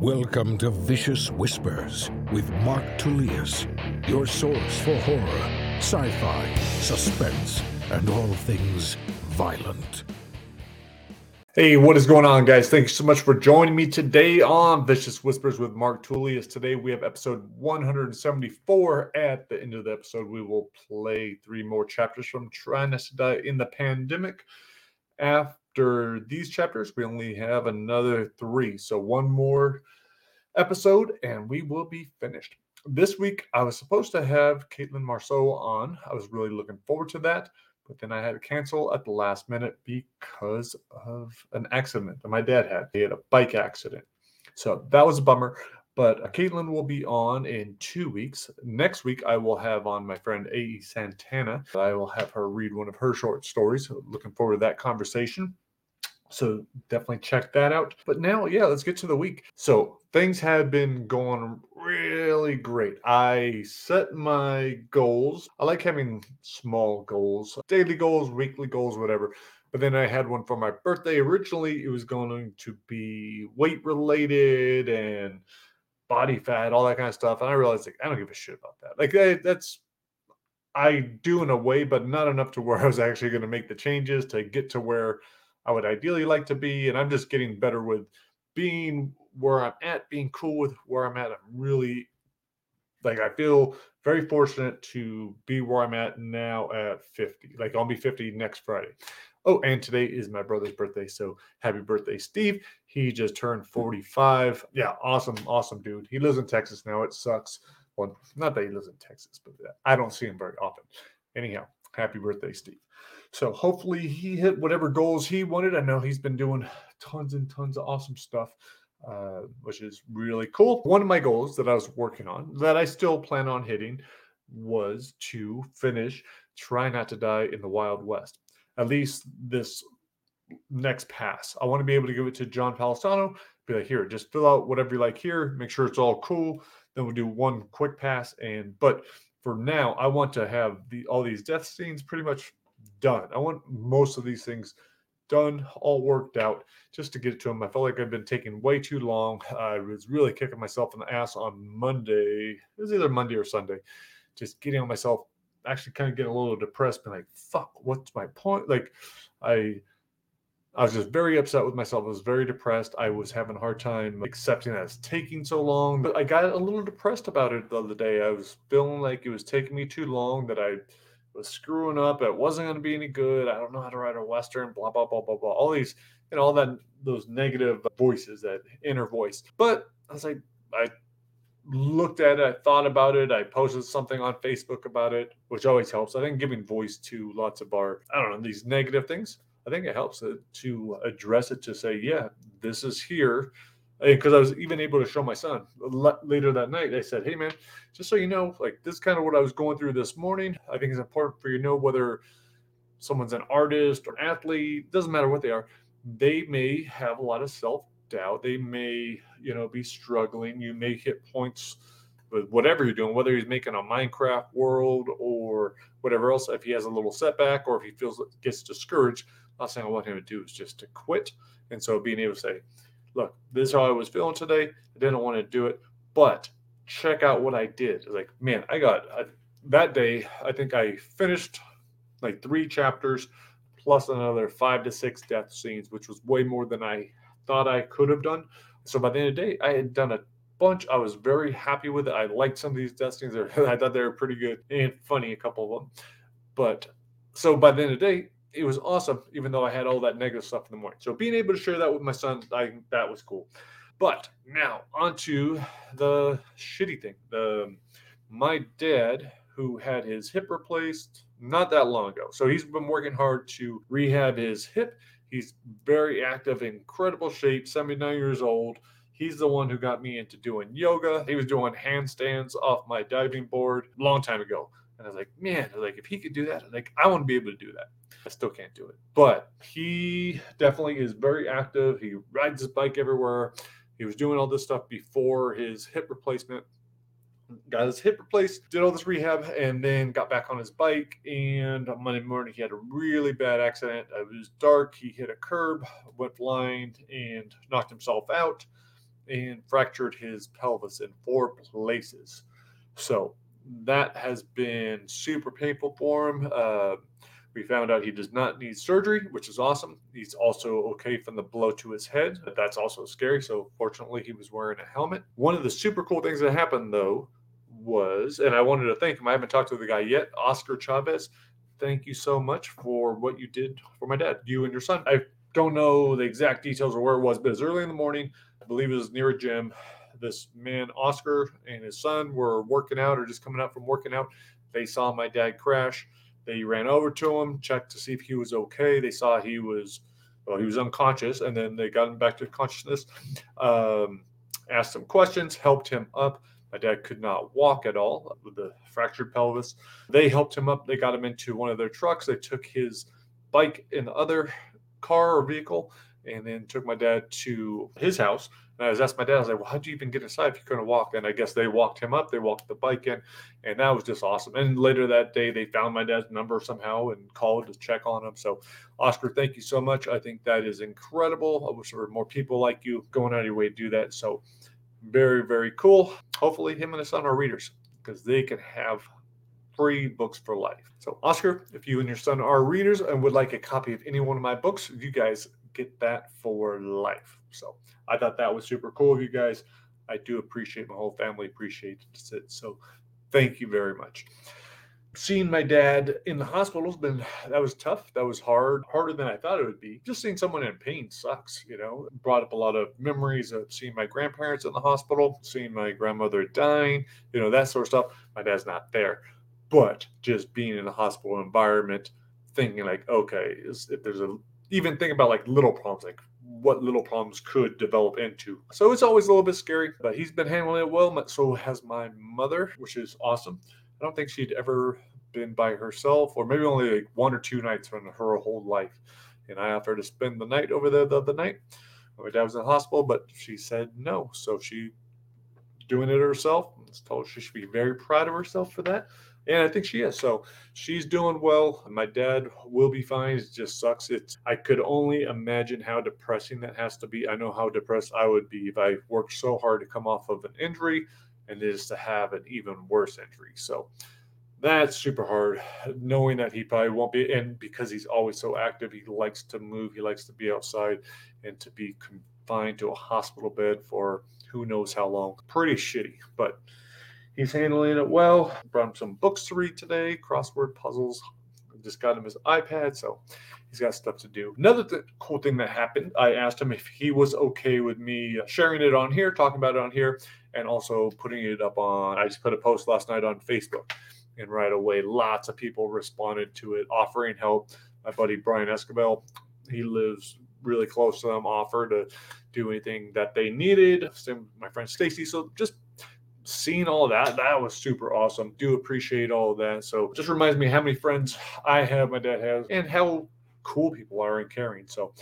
Welcome to Vicious Whispers with Mark Tullius, your source for horror, sci fi, suspense, and all things violent. Hey, what is going on, guys? Thanks so much for joining me today on Vicious Whispers with Mark Tullius. Today we have episode 174. At the end of the episode, we will play three more chapters from Try Not to Die in the Pandemic. After these chapters, we only have another three. So one more episode and we will be finished. This week, I was supposed to have Caitlin Marceau on. I was really looking forward to that but then I had to cancel at the last minute because of an accident that my dad had. He had a bike accident. So that was a bummer. But uh, Caitlin will be on in two weeks. Next week, I will have on my friend A.E. Santana. I will have her read one of her short stories. Looking forward to that conversation. So definitely check that out. But now, yeah, let's get to the week. So things have been going really great. I set my goals. I like having small goals, daily goals, weekly goals, whatever. But then I had one for my birthday. Originally, it was going to be weight related and body fat, all that kind of stuff. And I realized like I don't give a shit about that. Like I, that's I do in a way, but not enough to where I was actually going to make the changes to get to where I would ideally like to be. And I'm just getting better with being where I'm at, being cool with where I'm at. I'm really like, I feel very fortunate to be where I'm at now at 50. Like, I'll be 50 next Friday. Oh, and today is my brother's birthday. So happy birthday, Steve. He just turned 45. Yeah, awesome, awesome dude. He lives in Texas now. It sucks. Well, not that he lives in Texas, but uh, I don't see him very often. Anyhow, happy birthday, Steve. So hopefully he hit whatever goals he wanted. I know he's been doing tons and tons of awesome stuff, uh, which is really cool. One of my goals that I was working on that I still plan on hitting was to finish Try Not to Die in the Wild West. At least this next pass. I want to be able to give it to John Palisano, be like, here, just fill out whatever you like here, make sure it's all cool. Then we'll do one quick pass. And but for now, I want to have the all these death scenes pretty much done. I want most of these things done, all worked out, just to get to them. I felt like I've been taking way too long. I was really kicking myself in the ass on Monday. It was either Monday or Sunday, just getting on myself, actually kind of getting a little depressed, being like, fuck, what's my point? Like, I. I was just very upset with myself. I was very depressed. I was having a hard time accepting that it's taking so long. But I got a little depressed about it the other day. I was feeling like it was taking me too long, that I was screwing up. It wasn't going to be any good. I don't know how to write a western. Blah blah blah blah blah. All these, you know, all that those negative voices, that inner voice. But I was like, I looked at it. I thought about it. I posted something on Facebook about it, which always helps. I think giving voice to lots of our, I don't know, these negative things. I think it helps uh, to address it to say, yeah, this is here because I was even able to show my son later that night. I said, "Hey, man, just so you know, like this is kind of what I was going through this morning. I think it's important for you to know whether someone's an artist or athlete. Doesn't matter what they are. They may have a lot of self doubt. They may, you know, be struggling. You may hit points." with whatever you're doing, whether he's making a Minecraft world or whatever else, if he has a little setback or if he feels gets discouraged, last thing I want him to do is just to quit. And so being able to say, look, this is how I was feeling today. I didn't want to do it, but check out what I did. Like, man, I got uh, that day, I think I finished like three chapters plus another five to six death scenes, which was way more than I thought I could have done. So by the end of the day, I had done a bunch. I was very happy with it. I liked some of these death scenes. I thought they were pretty good and funny, a couple of them. But so by the end of the day, it was awesome, even though I had all that negative stuff in the morning. So being able to share that with my son, I that was cool. But now onto the shitty thing. The my dad, who had his hip replaced not that long ago, so he's been working hard to rehab his hip. He's very active, incredible shape, 79 years old. He's the one who got me into doing yoga. He was doing handstands off my diving board a long time ago. And I was like, man, like if he could do that, like I want to be able to do that. I still can't do it. But he definitely is very active. He rides his bike everywhere. He was doing all this stuff before his hip replacement. Got his hip replaced, did all this rehab, and then got back on his bike. And on Monday morning, he had a really bad accident. It was dark. He hit a curb, went blind, and knocked himself out. and fractured his pelvis in four places. So that has been super painful for him. Uh, we found out he does not need surgery, which is awesome. He's also okay from the blow to his head. But that's also scary. So, fortunately, he was wearing a helmet. One of the super cool things that happened, though, was, and I wanted to thank him. I haven't talked to the guy yet, Oscar Chavez. Thank you so much for what you did for my dad, you and your son. I don't know the exact details of where it was, but was early in the morning. I believe it was near a gym. This man, Oscar, and his son were working out or just coming out from working out. They saw my dad crash they ran over to him, checked to see if he was okay. They saw he was, well, he was unconscious, and then they got him back to consciousness. Um, asked some questions, helped him up. My dad could not walk at all with the fractured pelvis. They helped him up. They got him into one of their trucks. They took his bike in the other car or vehicle and then took my dad to his house. And I was asked my dad, I was like, well, how'd you even get inside if you couldn't walk? And I guess they walked him up, they walked the bike in, and that was just awesome. And later that day, they found my dad's number somehow and called to check on him. So, Oscar, thank you so much. I think that is incredible. I wish there were more people like you going out of your way to do that. So, very, very cool. Hopefully, him and his son are readers because they can have free books for life. So, Oscar, if you and your son are readers and would like a copy of any one of my books, you guys get that for life. So I thought that was super cool of you guys. I do appreciate my whole family appreciates it. So thank you very much. Seeing my dad in the hospital has been that was tough. That was hard, harder than I thought it would be. Just seeing someone in pain sucks, you know. Brought up a lot of memories of seeing my grandparents in the hospital, seeing my grandmother dying, you know, that sort of stuff. My dad's not there. But just being in a hospital environment, thinking like, okay, if there's a even think about like little problems, like what little problems could develop into. So it's always a little bit scary, but he's been handling it well. So has my mother, which is awesome. I don't think she'd ever been by herself, or maybe only like one or two nights from her whole life. And I offered to spend the night over there the other night. My dad was in the hospital, but she said no. So she doing it herself. I was told she should be very proud of herself for that. And I think she is. So she's doing well. My dad will be fine. It just sucks. It's I could only imagine how depressing that has to be. I know how depressed I would be if I worked so hard to come off of an injury and is to have an even worse injury. So that's super hard knowing that he probably won't be and because he's always so active he likes to move he likes to be outside and to be confined to a hospital bed for who knows how long pretty shitty but He's handling it well. Brought him some books to read today, crossword puzzles. Just got him his iPad, so he's got stuff to do. Another th- cool thing that happened, I asked him if he was okay with me uh, sharing it on here, talking about it on here, and also putting it up on. I just put a post last night on Facebook, and right away, lots of people responded to it, offering help. My buddy Brian Escobar, he lives really close to them, offered to do anything that they needed. Same my friend Stacy. So just seeing all that, that was super awesome. Do appreciate all of that. So just reminds me how many friends I have, my dad has, and how cool people are and caring. So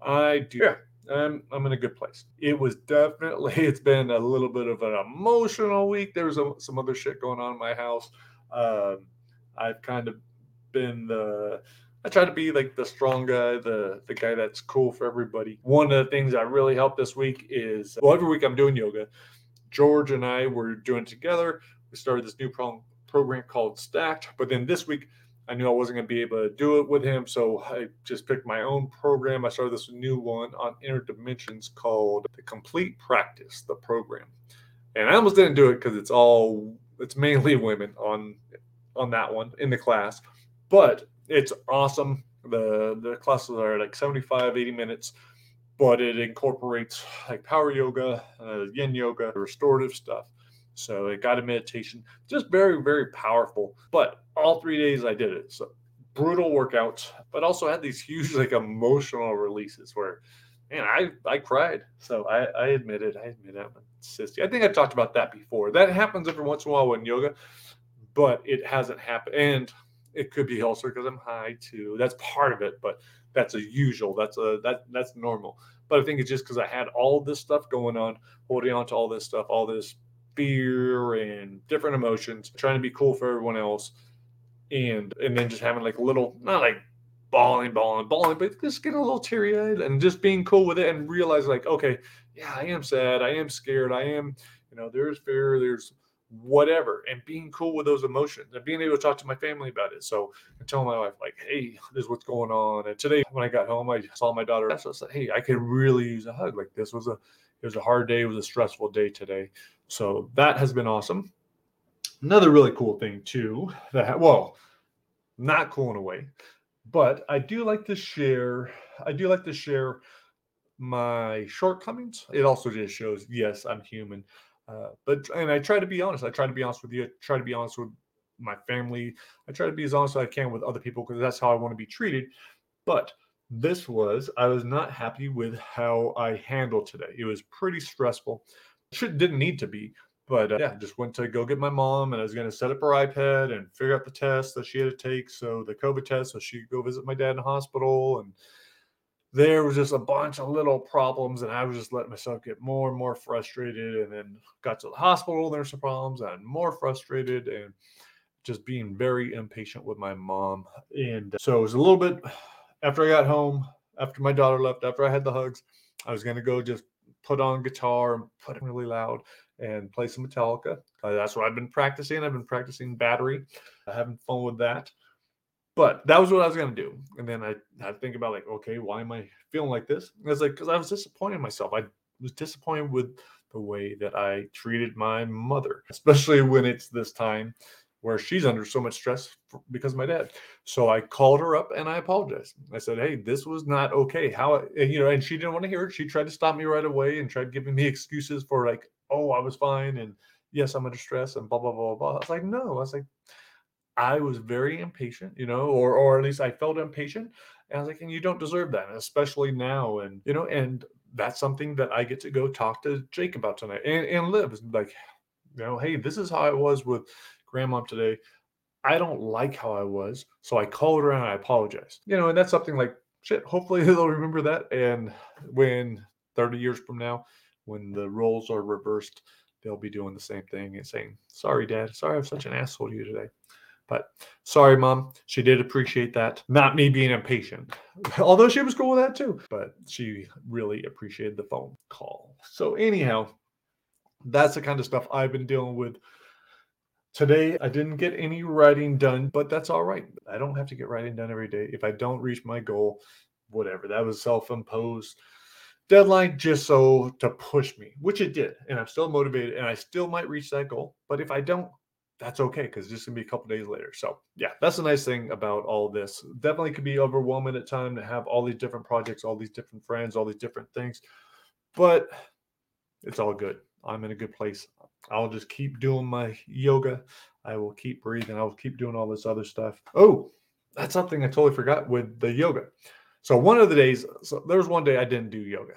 I do. Yeah. I'm, I'm in a good place. It was definitely, it's been a little bit of an emotional week. There was a, some other shit going on in my house. Um, I've kind of been the, I try to be like the strong guy, the the guy that's cool for everybody. One of the things that really helped this week is well, every week I'm doing yoga, George and I were doing together. We started this new pro- program called Stacked. But then this week, I knew I wasn't going to be able to do it with him. So I just picked my own program. I started this new one on inner dimensions called The Complete Practice, the program. And I almost didn't do it because it's all, it's mainly women on on that one in the class. But it's awesome. The the classes are like 75, 80 minutes but it incorporates like power yoga, uh, yin yoga, restorative stuff. So it got a meditation, just very, very powerful. But all three days I did it. So brutal workouts, but also had these huge like emotional releases where, man, I I cried. So I I admit it. I admit it. I'm sissy. I think I've talked about that before. That happens every once in a while in yoga, but it hasn't happened. And it could be also because I'm high too. That's part of it, but that's a usual. That's a that that's normal. But I think it's just because I had all this stuff going on, holding on to all this stuff, all this fear and different emotions, trying to be cool for everyone else, and and then just having like a little not like bawling, bawling, bawling, but just getting a little teary eyed and just being cool with it and realize like, okay, yeah, I am sad. I am scared. I am, you know, there's fear. There's whatever and being cool with those emotions and being able to talk to my family about it. So I tell my wife, like, hey, this is what's going on. And today when I got home, I saw my daughter. So I said, hey, I could really use a hug. Like this was a it was a hard day, it was a stressful day today. So that has been awesome. Another really cool thing too, that well, not cool in a way, but I do like to share, I do like to share my shortcomings. It also just shows, yes, I'm human. Uh, but and I try to be honest. I try to be honest with you. I try to be honest with my family. I try to be as honest as I can with other people because that's how I want to be treated. But this was I was not happy with how I handled today. It was pretty stressful. Should didn't need to be, but uh, yeah, just went to go get my mom and I was going to set up her iPad and figure out the test that she had to take. So the COVID test, so she could go visit my dad in the hospital and there was just a bunch of little problems and i was just letting myself get more and more frustrated and then got to the hospital there's some problems and more frustrated and just being very impatient with my mom. And so it was a little bit after i got home after my daughter left after i had the hugs i was to go just put on guitar and put it really loud and play some metallica. Uh, that's what i've been practicing. I've been practicing battery. Having fun with that but that was what I was gonna do. And then I I think about like, okay, why am I feeling like this? And it's like because I was disappointed in myself. I was disappointed with the way that I treated my mother, especially when it's this time where she's under so much stress because of my dad. So I called her up and I apologized. I said, "Hey, this was not okay. How eh, you know?" And she didn't want to hear it. She tried to stop me right away and tried giving me excuses for like, "Oh, I was fine," and yes, I'm under stress and blah blah blah blah. I was like, "No," I was like, I was very impatient, you know, or or at least I felt impatient. And I was like, and you don't deserve that, especially now. And you know, and that's something that I get to go talk to Jake about tonight and, and live like, you know, hey, this is how I was with grandma today. I don't like how I was. So I called her and I apologized. You know, and that's something like shit. Hopefully they'll remember that. And when 30 years from now, when the roles are reversed, they'll be doing the same thing and saying, Sorry, dad. Sorry I'm such an asshole to you today. But sorry, mom. She did appreciate that. Not me being impatient, although she was cool with that too. But she really appreciated the phone call. So, anyhow, that's the kind of stuff I've been dealing with. Today, I didn't get any writing done, but that's all right. I don't have to get writing done every day. If I don't reach my goal, whatever, that was self imposed deadline just so to push me, which it did. And I'm still motivated and I still might reach that goal. But if I don't, that's okay because it's just gonna be a couple days later. So yeah, that's the nice thing about all this. Definitely could be overwhelming at time to have all these different projects, all these different friends, all these different things, but it's all good. I'm in a good place. I'll just keep doing my yoga. I will keep breathing. I'll keep doing all this other stuff. Oh, that's something I totally forgot with the yoga. So one of the days, so there was one day I didn't do yoga.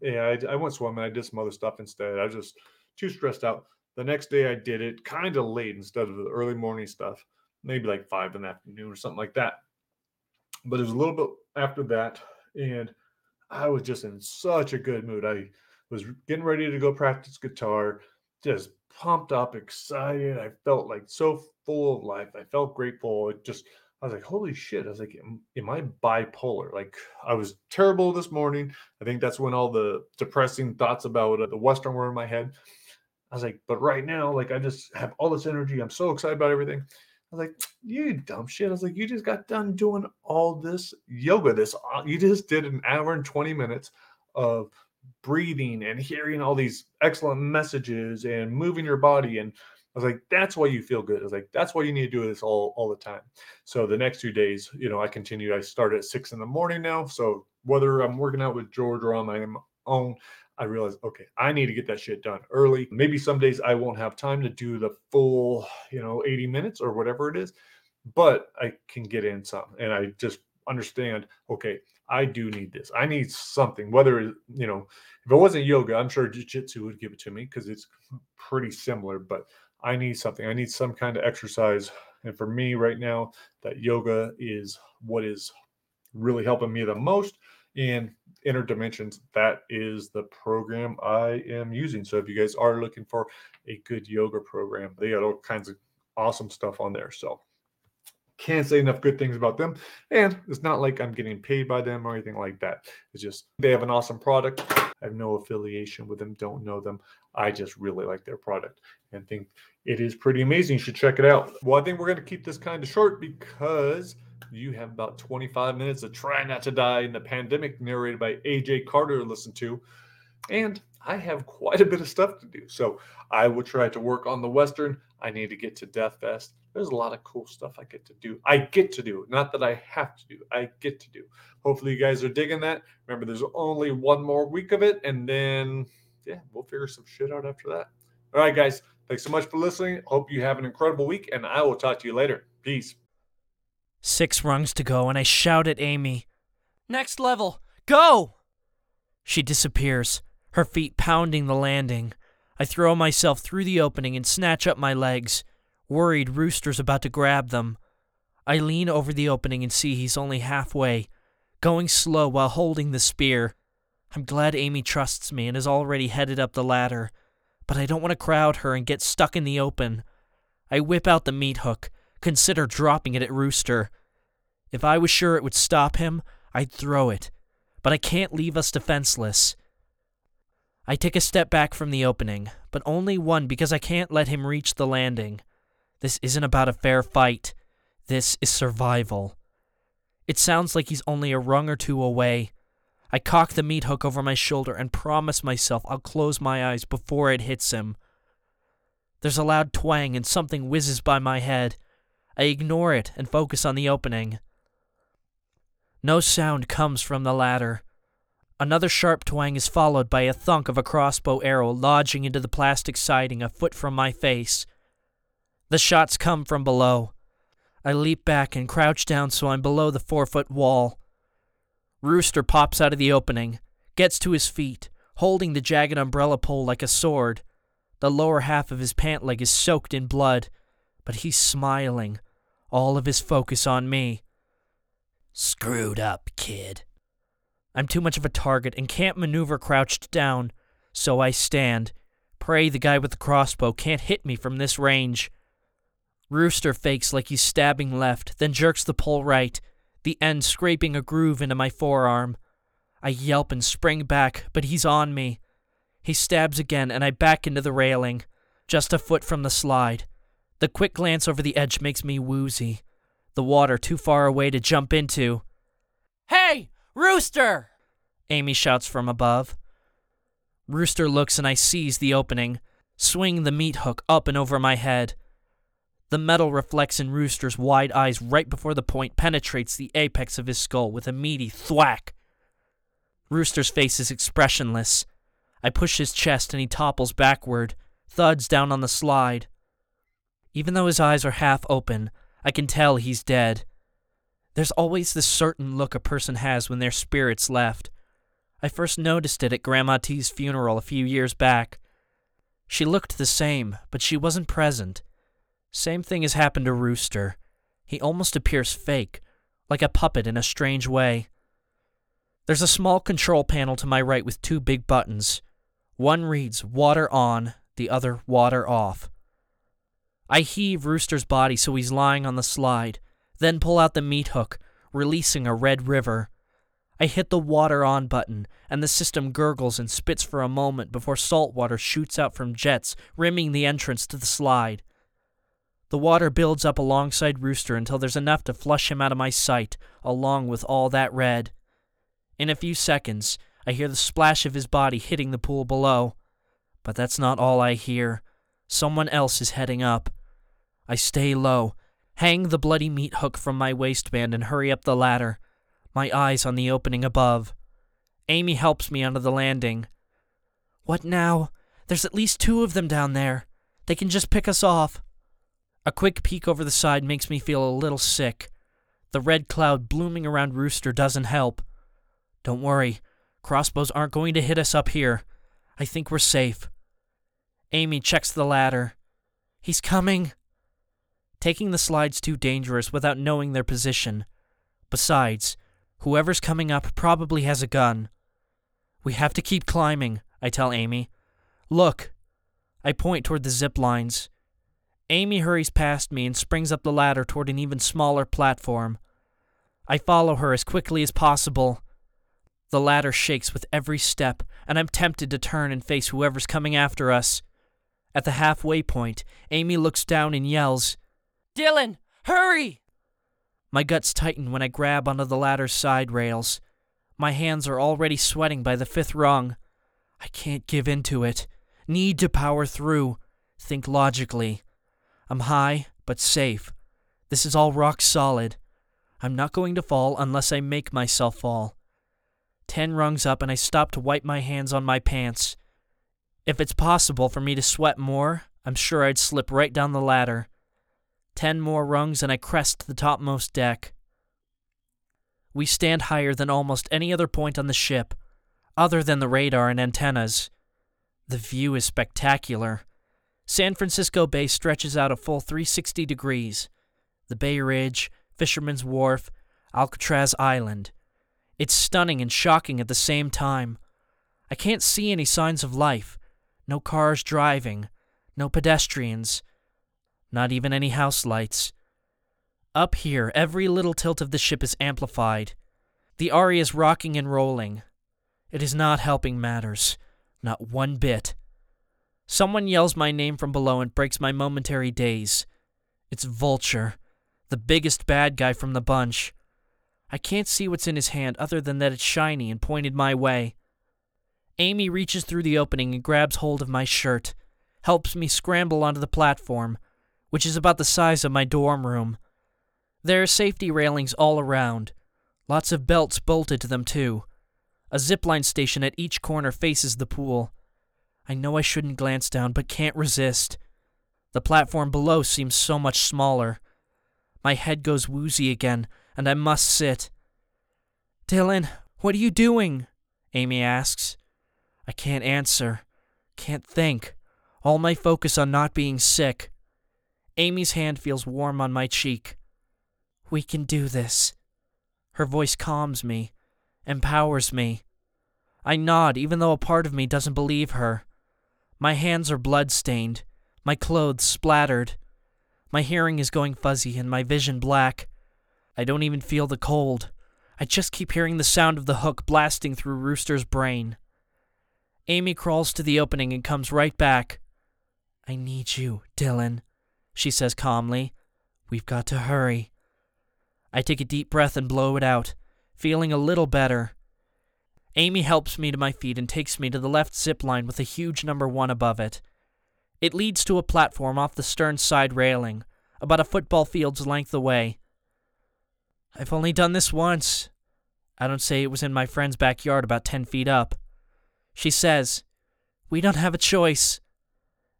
Yeah, I, I went swimming. I did some other stuff instead. I was just too stressed out. The next day I did it kind of late instead of the early morning stuff, maybe like five in the afternoon or something like that. But it was a little bit after that, and I was just in such a good mood. I was getting ready to go practice guitar, just pumped up, excited. I felt like so full of life. I felt grateful. It just, I was like, holy shit. I was like, am, am, I bipolar? Like, I was terrible this morning. I think that's when all the depressing thoughts about the Western were in my head. I was like, but right now, like I just have all this energy. I'm so excited about everything. I was like, you dumb shit. I was like, you just got done doing all this yoga. This you just did an hour and 20 minutes of breathing and hearing all these excellent messages and moving your body. And I was like, that's why you feel good. I was like, that's why you need to do this all, all the time. So the next two days, you know, I continued. I started at six in the morning now. So whether I'm working out with George or on my own, I realized, okay, I need to get that shit done early. Maybe some days I won't have time to do the full, you know, 80 minutes or whatever it is, but I can get in some. And I just understand, okay, I do need this. I need something, whether, you know, if it wasn't yoga, I'm sure jiu jitsu would give it to me because it's pretty similar, but I need something. I need some kind of exercise. And for me right now, that yoga is what is really helping me the most. And Inner Dimensions, that is the program I am using. So if you guys are looking for a good yoga program, they got all kinds of awesome stuff on there. So can't say enough good things about them. And it's not like I'm getting paid by them or anything like that. It's just they have an awesome product. I have no affiliation with them, don't know them. I just really like their product and think it is pretty amazing. You should check it out. Well, I think we're going to keep this kind of short because you have about 25 minutes of Try Not to Die in the Pandemic, narrated by AJ Carter, to listen to. And I have quite a bit of stuff to do. So I will try to work on the Western. I need to get to Death Fest. There's a lot of cool stuff I get to do. I get to do, not that I have to do. I get to do. Hopefully, you guys are digging that. Remember, there's only one more week of it, and then yeah, we'll figure some shit out after that. All right, guys. Thanks so much for listening. Hope you have an incredible week, and I will talk to you later. Peace. Six rungs to go, and I shout at Amy, Next level, go! She disappears, her feet pounding the landing. I throw myself through the opening and snatch up my legs, worried Rooster's about to grab them. I lean over the opening and see he's only halfway, going slow while holding the spear. I'm glad Amy trusts me and is already headed up the ladder, but I don't want to crowd her and get stuck in the open. I whip out the meat hook, consider dropping it at Rooster. If I was sure it would stop him, I'd throw it, but I can't leave us defenseless. I take a step back from the opening, but only one because I can't let him reach the landing. This isn't about a fair fight. This is survival. It sounds like he's only a rung or two away. I cock the meat hook over my shoulder and promise myself I'll close my eyes before it hits him. There's a loud twang and something whizzes by my head. I ignore it and focus on the opening. No sound comes from the ladder. Another sharp twang is followed by a thunk of a crossbow arrow lodging into the plastic siding a foot from my face. The shots come from below. I leap back and crouch down so I'm below the four foot wall. Rooster pops out of the opening, gets to his feet, holding the jagged umbrella pole like a sword. The lower half of his pant leg is soaked in blood, but he's smiling, all of his focus on me. Screwed up, kid. I'm too much of a target and can't maneuver crouched down, so I stand. Pray the guy with the crossbow can't hit me from this range. Rooster fakes like he's stabbing left, then jerks the pole right, the end scraping a groove into my forearm. I yelp and spring back, but he's on me. He stabs again, and I back into the railing, just a foot from the slide. The quick glance over the edge makes me woozy. The water too far away to jump into. Hey, Rooster! Amy shouts from above. Rooster looks and I seize the opening, swing the meat hook up and over my head. The metal reflects in Rooster's wide eyes right before the point penetrates the apex of his skull with a meaty thwack. Rooster's face is expressionless. I push his chest and he topples backward, thuds down on the slide. Even though his eyes are half open, I can tell he's dead. There's always this certain look a person has when their spirit's left. I first noticed it at Grandma T's funeral a few years back. She looked the same, but she wasn't present. Same thing has happened to Rooster. He almost appears fake, like a puppet in a strange way. There's a small control panel to my right with two big buttons. One reads water on, the other water off. I heave Rooster's body so he's lying on the slide, then pull out the meat hook, releasing a red river. I hit the water on button, and the system gurgles and spits for a moment before salt water shoots out from jets, rimming the entrance to the slide. The water builds up alongside Rooster until there's enough to flush him out of my sight, along with all that red. In a few seconds, I hear the splash of his body hitting the pool below. But that's not all I hear. Someone else is heading up. I stay low, hang the bloody meat hook from my waistband, and hurry up the ladder, my eyes on the opening above. Amy helps me onto the landing. What now? There's at least two of them down there. They can just pick us off. A quick peek over the side makes me feel a little sick. The red cloud blooming around Rooster doesn't help. Don't worry, crossbows aren't going to hit us up here. I think we're safe. Amy checks the ladder. He's coming. Taking the slide's too dangerous without knowing their position. Besides, whoever's coming up probably has a gun. We have to keep climbing, I tell Amy. Look. I point toward the zip lines. Amy hurries past me and springs up the ladder toward an even smaller platform. I follow her as quickly as possible. The ladder shakes with every step, and I'm tempted to turn and face whoever's coming after us. At the halfway point, Amy looks down and yells, Dylan, hurry! My guts tighten when I grab onto the ladder's side rails. My hands are already sweating by the fifth rung. I can't give in to it. Need to power through. Think logically. I'm high, but safe. This is all rock solid. I'm not going to fall unless I make myself fall. Ten rungs up, and I stop to wipe my hands on my pants. If it's possible for me to sweat more, I'm sure I'd slip right down the ladder. Ten more rungs, and I crest the topmost deck. We stand higher than almost any other point on the ship, other than the radar and antennas. The view is spectacular. San Francisco Bay stretches out a full 360 degrees. The Bay Bridge, Fisherman's Wharf, Alcatraz Island. It's stunning and shocking at the same time. I can't see any signs of life. No cars driving, no pedestrians, not even any house lights. Up here, every little tilt of the ship is amplified. The Ari is rocking and rolling. It is not helping matters, not one bit. Someone yells my name from below and breaks my momentary daze. It's Vulture, the biggest bad guy from the bunch. I can't see what's in his hand other than that it's shiny and pointed my way. Amy reaches through the opening and grabs hold of my shirt, helps me scramble onto the platform, which is about the size of my dorm room. There are safety railings all around, lots of belts bolted to them, too. A zipline station at each corner faces the pool. I know I shouldn't glance down, but can't resist. The platform below seems so much smaller. My head goes woozy again, and I must sit. Dylan, what are you doing? Amy asks. I can't answer. Can't think. All my focus on not being sick. Amy's hand feels warm on my cheek. We can do this. Her voice calms me, empowers me. I nod, even though a part of me doesn't believe her. My hands are blood-stained, my clothes splattered. My hearing is going fuzzy and my vision black. I don't even feel the cold. I just keep hearing the sound of the hook blasting through Rooster's brain. Amy crawls to the opening and comes right back. I need you, Dylan, she says calmly. We've got to hurry. I take a deep breath and blow it out, feeling a little better. Amy helps me to my feet and takes me to the left zip line with a huge number one above it. It leads to a platform off the stern side railing, about a football field's length away. I've only done this once. I don't say it was in my friend's backyard about ten feet up. She says, We don't have a choice.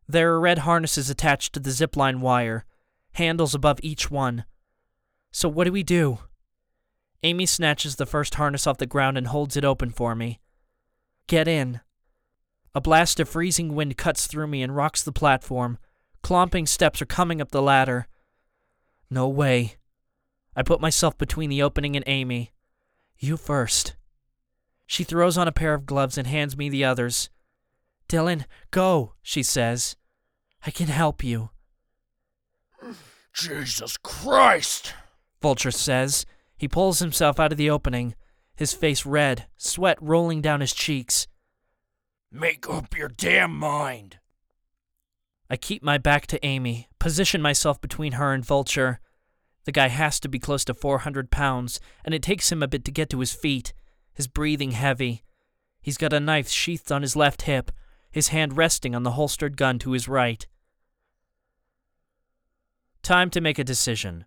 There are red harnesses attached to the zipline wire, handles above each one. So what do we do? Amy snatches the first harness off the ground and holds it open for me. Get in. A blast of freezing wind cuts through me and rocks the platform. Clomping steps are coming up the ladder. No way. I put myself between the opening and Amy. You first. She throws on a pair of gloves and hands me the others. Dylan, go, she says. I can help you. Jesus Christ! Vulture says. He pulls himself out of the opening, his face red, sweat rolling down his cheeks. Make up your damn mind. I keep my back to Amy, position myself between her and Vulture. The guy has to be close to 400 pounds, and it takes him a bit to get to his feet, his breathing heavy. He's got a knife sheathed on his left hip, his hand resting on the holstered gun to his right. Time to make a decision.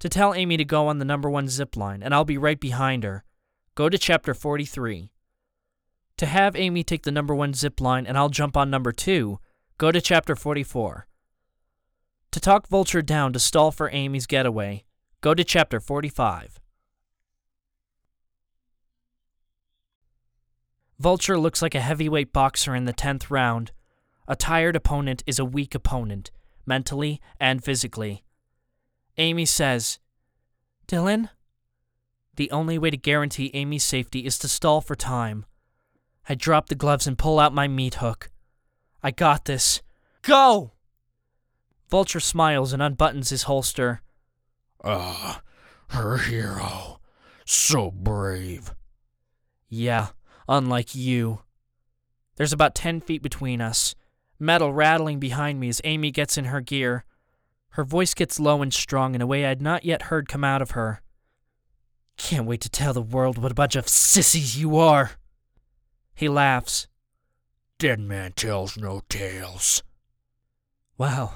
To tell Amy to go on the number one zip line, and I'll be right behind her. Go to chapter 43. To have Amy take the number one zip line and I'll jump on number two, go to chapter 44. To talk Vulture down to stall for Amy's getaway, go to chapter 45. Vulture looks like a heavyweight boxer in the 10th round. A tired opponent is a weak opponent, mentally and physically. Amy says, Dylan? The only way to guarantee Amy's safety is to stall for time. I drop the gloves and pull out my meat hook. I got this. Go! Vulture smiles and unbuttons his holster. Ah, her hero. So brave. Yeah, unlike you. There's about 10 feet between us, metal rattling behind me as Amy gets in her gear. Her voice gets low and strong in a way I'd not yet heard come out of her. Can't wait to tell the world what a bunch of sissies you are. He laughs. Dead man tells no tales. Wow,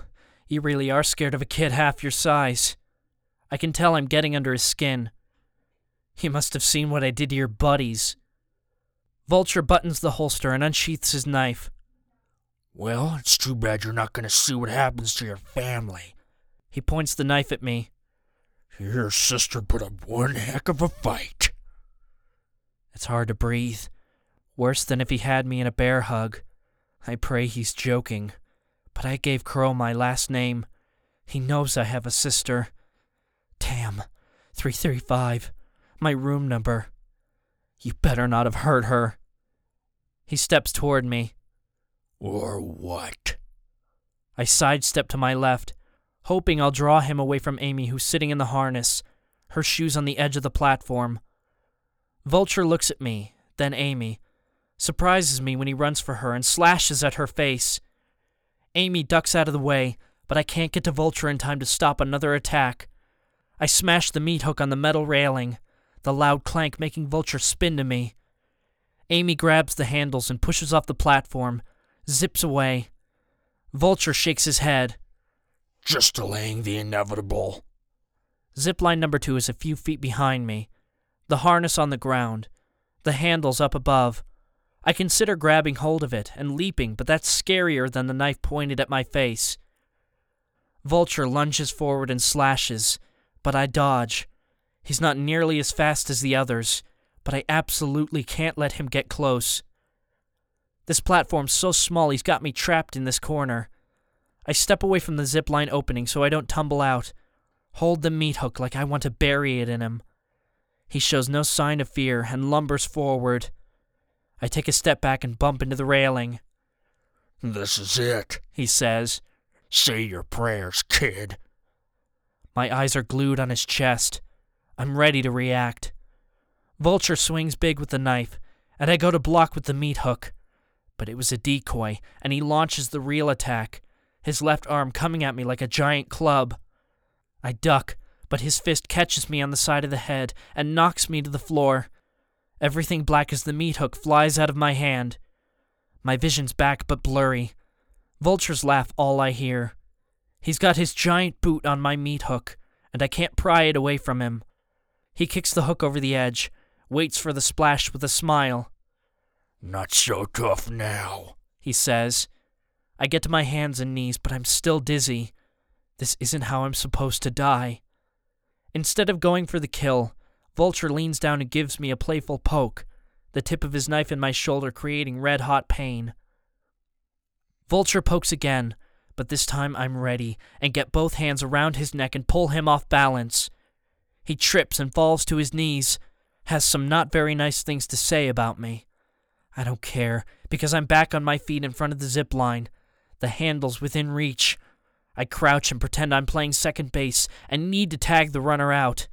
you really are scared of a kid half your size. I can tell I'm getting under his skin. He must have seen what I did to your buddies. Vulture buttons the holster and unsheaths his knife. Well, it's too bad you're not going to see what happens to your family. He points the knife at me. Your sister put up one heck of a fight. It's hard to breathe. Worse than if he had me in a bear hug. I pray he's joking. But I gave Crow my last name. He knows I have a sister. Damn. 335. My room number. You better not have hurt her. He steps toward me. Or what? I sidestep to my left, hoping I'll draw him away from Amy, who's sitting in the harness, her shoes on the edge of the platform. Vulture looks at me, then Amy, surprises me when he runs for her and slashes at her face. Amy ducks out of the way, but I can't get to Vulture in time to stop another attack. I smash the meat hook on the metal railing, the loud clank making Vulture spin to me. Amy grabs the handles and pushes off the platform, zips away. Vulture shakes his head. Just delaying the inevitable. Zipline number two is a few feet behind me, the harness on the ground, the handles up above. I consider grabbing hold of it and leaping, but that's scarier than the knife pointed at my face. Vulture lunges forward and slashes, but I dodge. He's not nearly as fast as the others, but I absolutely can't let him get close. This platform's so small he's got me trapped in this corner. I step away from the zip line opening so I don't tumble out, hold the meat hook like I want to bury it in him. He shows no sign of fear and lumbers forward. I take a step back and bump into the railing. This is it, he says. Say your prayers, kid. My eyes are glued on his chest. I'm ready to react. Vulture swings big with the knife, and I go to block with the meat hook. But it was a decoy, and he launches the real attack, his left arm coming at me like a giant club. I duck, but his fist catches me on the side of the head and knocks me to the floor. Everything black as the meat hook flies out of my hand. My vision's back but blurry. Vulture's laugh all I hear. He's got his giant boot on my meat hook, and I can't pry it away from him. He kicks the hook over the edge, waits for the splash with a smile. Not so tough now, he says. I get to my hands and knees, but I'm still dizzy. This isn't how I'm supposed to die. Instead of going for the kill, Vulture leans down and gives me a playful poke, the tip of his knife in my shoulder creating red hot pain. Vulture pokes again, but this time I'm ready and get both hands around his neck and pull him off balance. He trips and falls to his knees, has some not very nice things to say about me. I don't care, because I'm back on my feet in front of the zip line, the handles within reach. I crouch and pretend I'm playing second base and need to tag the runner out.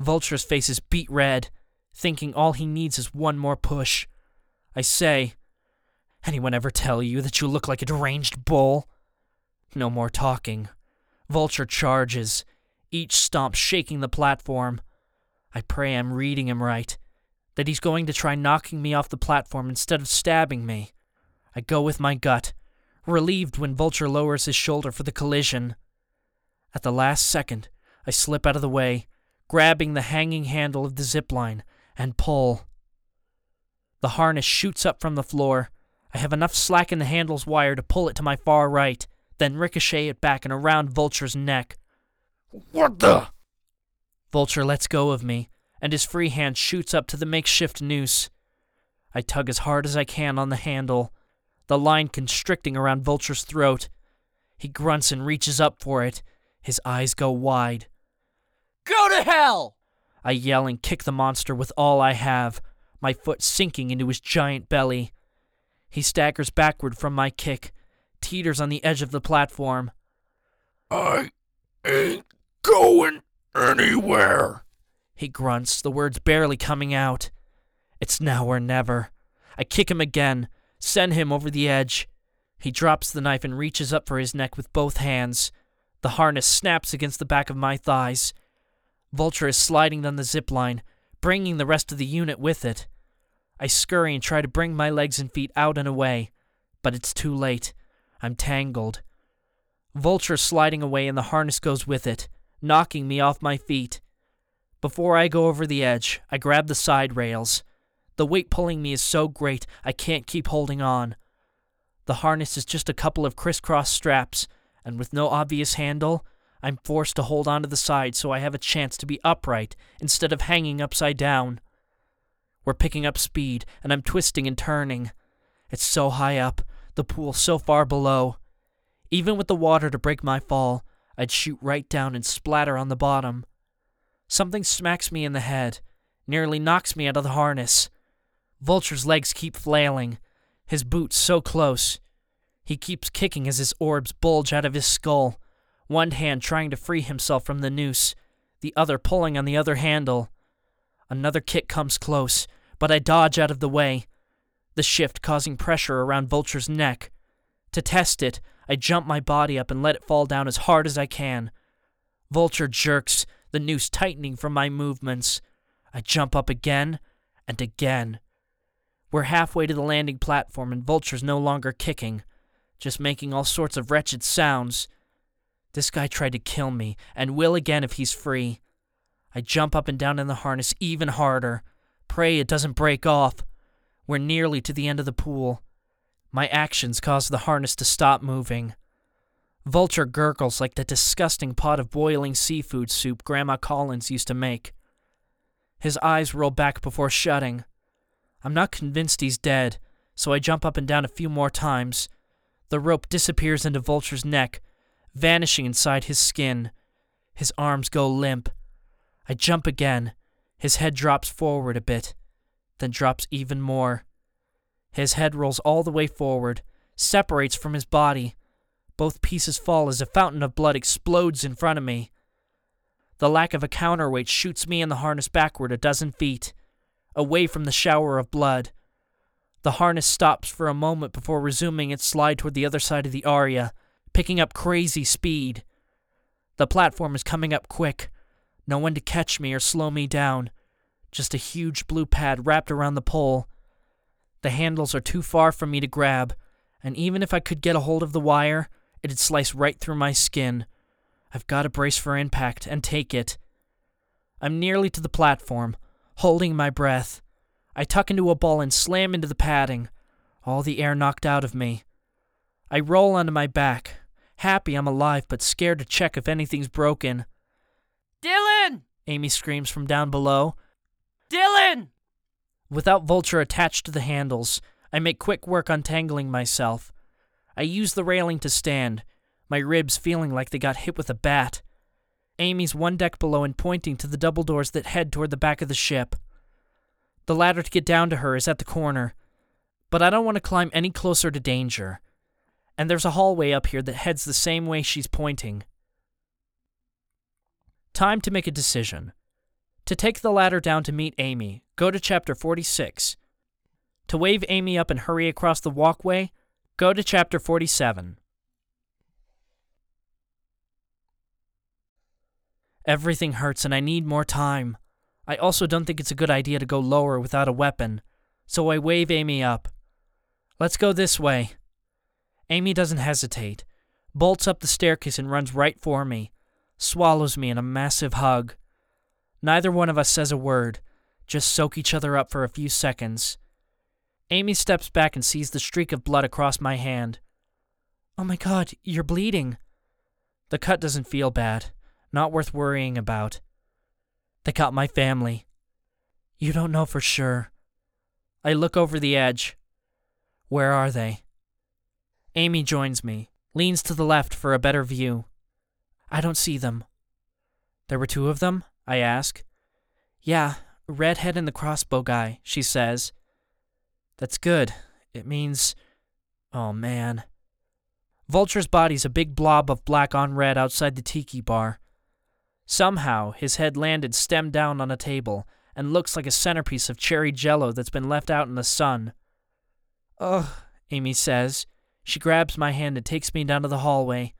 Vulture's face is beet red, thinking all he needs is one more push. I say, Anyone ever tell you that you look like a deranged bull? No more talking. Vulture charges, each stomp shaking the platform. I pray I'm reading him right, that he's going to try knocking me off the platform instead of stabbing me. I go with my gut, relieved when Vulture lowers his shoulder for the collision. At the last second, I slip out of the way, grabbing the hanging handle of the zip line, and pull. The harness shoots up from the floor. I have enough slack in the handle's wire to pull it to my far right, then ricochet it back and around Vulture's neck. What the? Vulture lets go of me, and his free hand shoots up to the makeshift noose. I tug as hard as I can on the handle, the line constricting around Vulture's throat. He grunts and reaches up for it. His eyes go wide. Go to hell! I yell and kick the monster with all I have, my foot sinking into his giant belly. He staggers backward from my kick, teeters on the edge of the platform. I ain't going anywhere. He grunts, the words barely coming out. It's now or never. I kick him again, Send him over the edge. He drops the knife and reaches up for his neck with both hands. The harness snaps against the back of my thighs. Vulture is sliding down the zip line, bringing the rest of the unit with it. I scurry and try to bring my legs and feet out and away, but it's too late. I'm tangled. Vulture sliding away and the harness goes with it, knocking me off my feet. Before I go over the edge, I grab the side rails. The weight pulling me is so great I can't keep holding on. The harness is just a couple of crisscross straps, and with no obvious handle, I'm forced to hold onto the side so I have a chance to be upright instead of hanging upside down. We're picking up speed, and I'm twisting and turning. It's so high up, the pool so far below. Even with the water to break my fall, I'd shoot right down and splatter on the bottom. Something smacks me in the head, nearly knocks me out of the harness. Vulture's legs keep flailing, his boots so close. He keeps kicking as his orbs bulge out of his skull, one hand trying to free himself from the noose, the other pulling on the other handle. Another kick comes close, but I dodge out of the way, the shift causing pressure around Vulture's neck. To test it, I jump my body up and let it fall down as hard as I can. Vulture jerks, the noose tightening from my movements. I jump up again and again. We're halfway to the landing platform and Vulture's no longer kicking, just making all sorts of wretched sounds. This guy tried to kill me, and will again if he's free. I jump up and down in the harness even harder. Pray it doesn't break off. We're nearly to the end of the pool. My actions cause the harness to stop moving. Vulture gurgles like the disgusting pot of boiling seafood soup Grandma Collins used to make. His eyes roll back before shutting. I'm not convinced he's dead, so I jump up and down a few more times. The rope disappears into Vulture's neck, vanishing inside his skin. His arms go limp. I jump again. His head drops forward a bit, then drops even more. His head rolls all the way forward, separates from his body. Both pieces fall as a fountain of blood explodes in front of me. The lack of a counterweight shoots me and the harness backward a dozen feet, away from the shower of blood. The harness stops for a moment before resuming its slide toward the other side of the aria, picking up crazy speed. The platform is coming up quick. No one to catch me or slow me down. Just a huge blue pad wrapped around the pole. The handles are too far for me to grab, and even if I could get a hold of the wire, it'd slice right through my skin. I've got to brace for impact and take it. I'm nearly to the platform, holding my breath. I tuck into a ball and slam into the padding, all the air knocked out of me. I roll onto my back, happy I'm alive but scared to check if anything's broken. Dylan! Amy screams from down below. Dylan! Without Vulture attached to the handles, I make quick work untangling myself. I use the railing to stand, my ribs feeling like they got hit with a bat. Amy's one deck below and pointing to the double doors that head toward the back of the ship. The ladder to get down to her is at the corner, but I don't want to climb any closer to danger. And there's a hallway up here that heads the same way she's pointing. Time to make a decision. To take the ladder down to meet Amy, go to chapter 46. To wave Amy up and hurry across the walkway, go to chapter 47. Everything hurts and I need more time. I also don't think it's a good idea to go lower without a weapon, so I wave Amy up. Let's go this way. Amy doesn't hesitate, bolts up the staircase and runs right for me, swallows me in a massive hug. Neither one of us says a word, just soak each other up for a few seconds. Amy steps back and sees the streak of blood across my hand. Oh my god, you're bleeding. The cut doesn't feel bad, not worth worrying about. They got my family. You don't know for sure. I look over the edge. Where are they? Amy joins me, leans to the left for a better view. I don't see them. There were two of them? I ask. Yeah, redhead and the crossbow guy, she says. That's good. It means. Oh man. Vulture's body's a big blob of black on red outside the tiki bar. Somehow, his head landed stem down on a table and looks like a centerpiece of cherry jello that's been left out in the sun. Ugh, Amy says. She grabs my hand and takes me down to the hallway.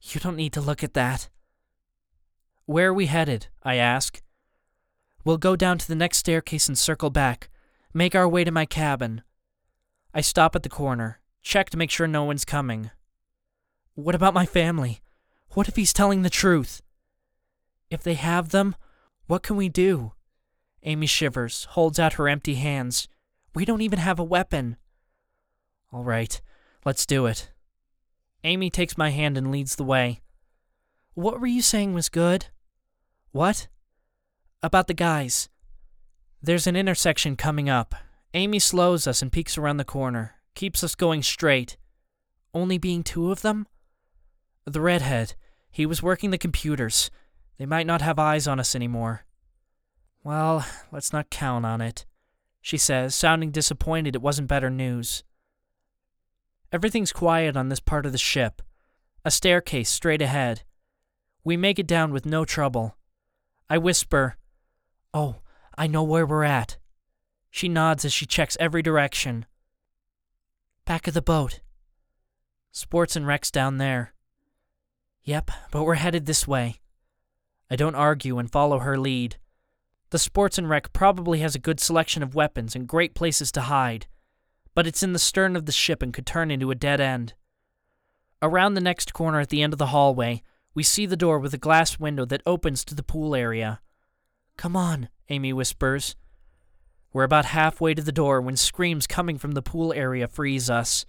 You don't need to look at that. Where are we headed? I ask. We'll go down to the next staircase and circle back. Make our way to my cabin. I stop at the corner, check to make sure no one's coming. What about my family? What if he's telling the truth? If they have them, what can we do? Amy shivers, holds out her empty hands. We don't even have a weapon. All right, let's do it. Amy takes my hand and leads the way. What were you saying was good? What? About the guys. There's an intersection coming up. Amy slows us and peeks around the corner, keeps us going straight. Only being two of them? The redhead. He was working the computers. They might not have eyes on us anymore. Well, let's not count on it, she says, sounding disappointed it wasn't better news. Everything's quiet on this part of the ship. A staircase straight ahead. We make it down with no trouble. I whisper, Oh, I know where we're at. She nods as she checks every direction. Back of the boat. Sports and Rec's down there. Yep, but we're headed this way. I don't argue and follow her lead. The Sports and Rec probably has a good selection of weapons and great places to hide, but it's in the stern of the ship and could turn into a dead end. Around the next corner at the end of the hallway, we see the door with a glass window that opens to the pool area. Come on, Amy whispers. We're about halfway to the door when screams coming from the pool area freeze us.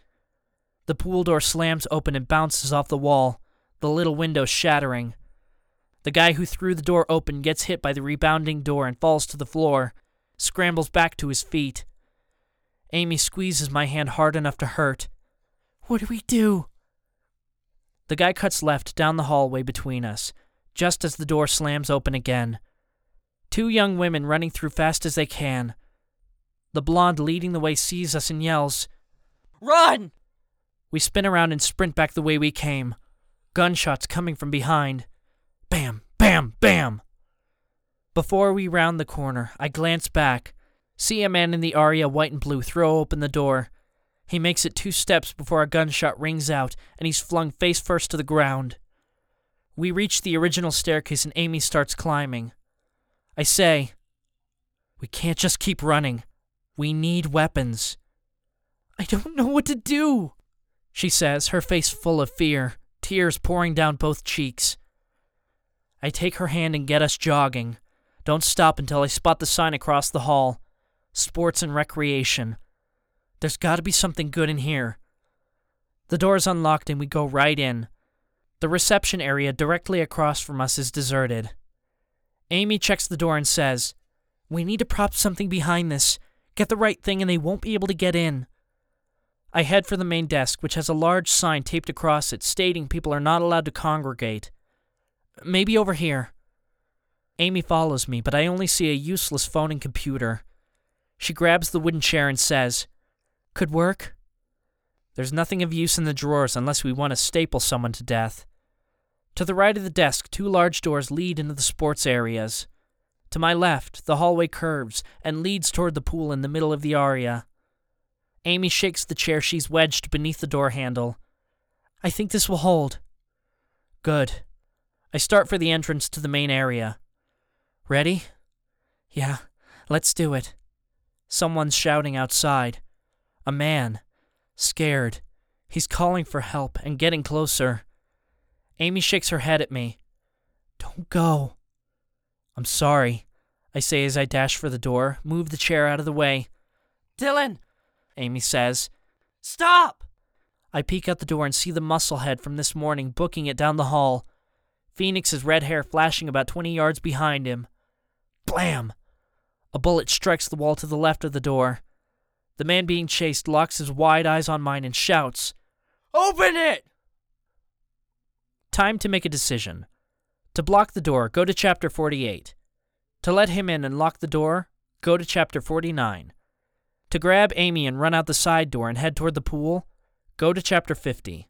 The pool door slams open and bounces off the wall, the little window shattering. The guy who threw the door open gets hit by the rebounding door and falls to the floor, scrambles back to his feet. Amy squeezes my hand hard enough to hurt. What do we do? The guy cuts left down the hallway between us, just as the door slams open again. Two young women running through fast as they can. The blonde leading the way sees us and yells, Run! We spin around and sprint back the way we came. Gunshots coming from behind. Bam, bam, bam! Before we round the corner, I glance back, see a man in the Aria white and blue throw open the door. He makes it two steps before a gunshot rings out and he's flung face first to the ground. We reach the original staircase and Amy starts climbing. I say, We can't just keep running. We need weapons. I don't know what to do, she says, her face full of fear, tears pouring down both cheeks. I take her hand and get us jogging. Don't stop until I spot the sign across the hall Sports and Recreation. There's got to be something good in here. The door is unlocked and we go right in. The reception area directly across from us is deserted. Amy checks the door and says, We need to prop something behind this. Get the right thing and they won't be able to get in. I head for the main desk, which has a large sign taped across it stating people are not allowed to congregate. Maybe over here. Amy follows me, but I only see a useless phone and computer. She grabs the wooden chair and says, Could work? There's nothing of use in the drawers unless we want to staple someone to death. To the right of the desk, two large doors lead into the sports areas. To my left, the hallway curves and leads toward the pool in the middle of the aria. Amy shakes the chair she's wedged beneath the door handle. I think this will hold. Good. I start for the entrance to the main area. Ready? Yeah, let's do it. Someone's shouting outside. A man. Scared. He's calling for help and getting closer. Amy shakes her head at me. Don't go. I'm sorry, I say as I dash for the door, move the chair out of the way. Dylan, Amy says. stop! I peek out the door and see the musclehead from this morning booking it down the hall. Phoenix's red hair flashing about 20 yards behind him. Blam! A bullet strikes the wall to the left of the door. The man being chased locks his wide eyes on mine and shouts, Open it! Time to make a decision. To block the door, go to chapter 48. To let him in and lock the door, go to chapter 49. To grab Amy and run out the side door and head toward the pool, go to chapter 50.